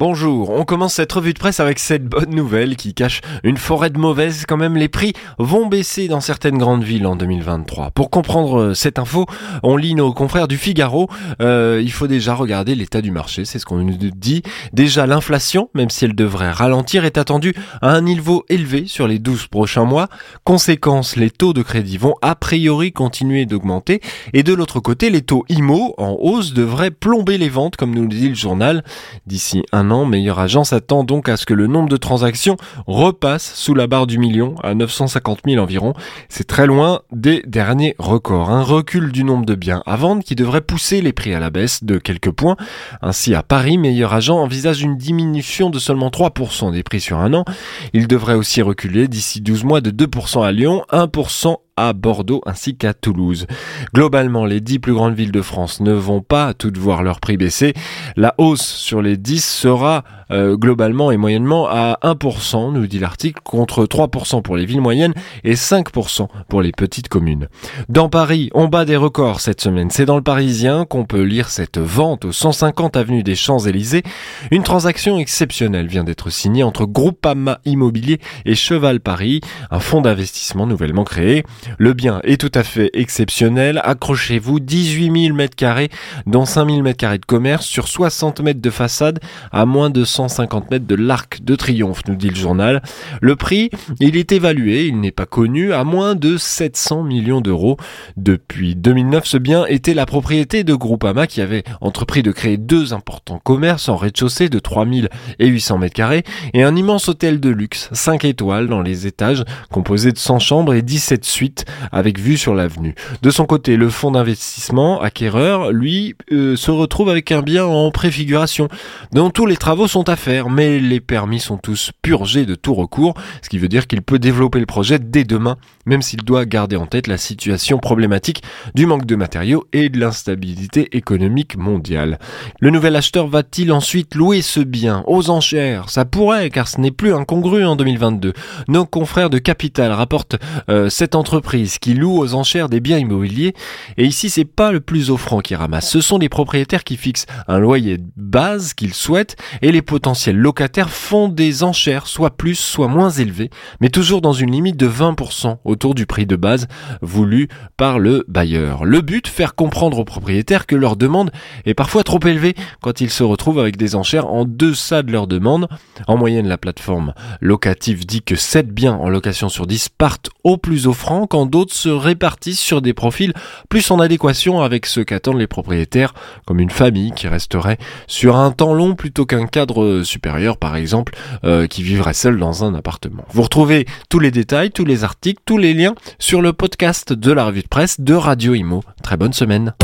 Bonjour, on commence cette revue de presse avec cette bonne nouvelle qui cache une forêt de mauvaises. Quand même, les prix vont baisser dans certaines grandes villes en 2023. Pour comprendre euh, cette info, on lit nos confrères du Figaro. Euh, il faut déjà regarder l'état du marché, c'est ce qu'on nous dit. Déjà, l'inflation, même si elle devrait ralentir, est attendue à un niveau élevé sur les 12 prochains mois. Conséquence, les taux de crédit vont a priori continuer d'augmenter. Et de l'autre côté, les taux IMO en hausse devraient plomber les ventes, comme nous le dit le journal, d'ici un Meilleure Agence attend donc à ce que le nombre de transactions repasse sous la barre du million à 950 000 environ. C'est très loin des derniers records. Un recul du nombre de biens à vendre qui devrait pousser les prix à la baisse de quelques points. Ainsi, à Paris, Meilleur Agent envisage une diminution de seulement 3% des prix sur un an. Il devrait aussi reculer d'ici 12 mois de 2% à Lyon, 1% à Bordeaux ainsi qu'à Toulouse. Globalement, les 10 plus grandes villes de France ne vont pas toutes voir leur prix baisser. La hausse sur les 10 sera euh, globalement et moyennement à 1%, nous dit l'article, contre 3% pour les villes moyennes et 5% pour les petites communes. Dans Paris, on bat des records cette semaine. C'est dans le Parisien qu'on peut lire cette vente au 150 avenue des Champs-Élysées. Une transaction exceptionnelle vient d'être signée entre Groupama Immobilier et Cheval Paris, un fonds d'investissement nouvellement créé. Le bien est tout à fait exceptionnel. Accrochez-vous, 18 000 mètres carrés, dont 5 000 mètres carrés de commerce sur 60 mètres de façade à moins de 150 mètres de l'Arc de Triomphe, nous dit le journal. Le prix, il est évalué, il n'est pas connu, à moins de 700 millions d'euros. Depuis 2009, ce bien était la propriété de Groupama qui avait entrepris de créer deux importants commerces en rez-de-chaussée de 3800 mètres carrés et un immense hôtel de luxe, 5 étoiles dans les étages, composé de 100 chambres et 17 suites avec vue sur l'avenue. De son côté, le fonds d'investissement acquéreur, lui, euh, se retrouve avec un bien en préfiguration, dont tous les travaux sont mais les permis sont tous purgés de tout recours, ce qui veut dire qu'il peut développer le projet dès demain, même s'il doit garder en tête la situation problématique du manque de matériaux et de l'instabilité économique mondiale. Le nouvel acheteur va-t-il ensuite louer ce bien aux enchères? Ça pourrait, car ce n'est plus incongru en 2022. Nos confrères de Capital rapportent euh, cette entreprise qui loue aux enchères des biens immobiliers, et ici c'est pas le plus offrant qui ramasse, ce sont les propriétaires qui fixent un loyer de base qu'ils souhaitent, et les potentiels locataires font des enchères, soit plus, soit moins élevées, mais toujours dans une limite de 20% autour du prix de base voulu par le bailleur. Le but, faire comprendre aux propriétaires que leur demande est parfois trop élevée quand ils se retrouvent avec des enchères en deçà de leur demande. En moyenne, la plateforme locative dit que 7 biens en location sur 10 partent au plus offrant quand d'autres se répartissent sur des profils plus en adéquation avec ce qu'attendent les propriétaires, comme une famille qui resterait sur un temps long plutôt qu'un cadre supérieur par exemple euh, qui vivrait seul dans un appartement. Vous retrouvez tous les détails, tous les articles, tous les liens sur le podcast de la revue de presse de Radio Imo. Très bonne semaine.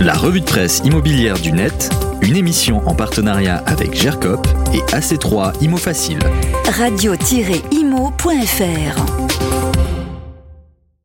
La revue de presse immobilière du net, une émission en partenariat avec GERCOP et AC3 Imo Facile. radio-imo.fr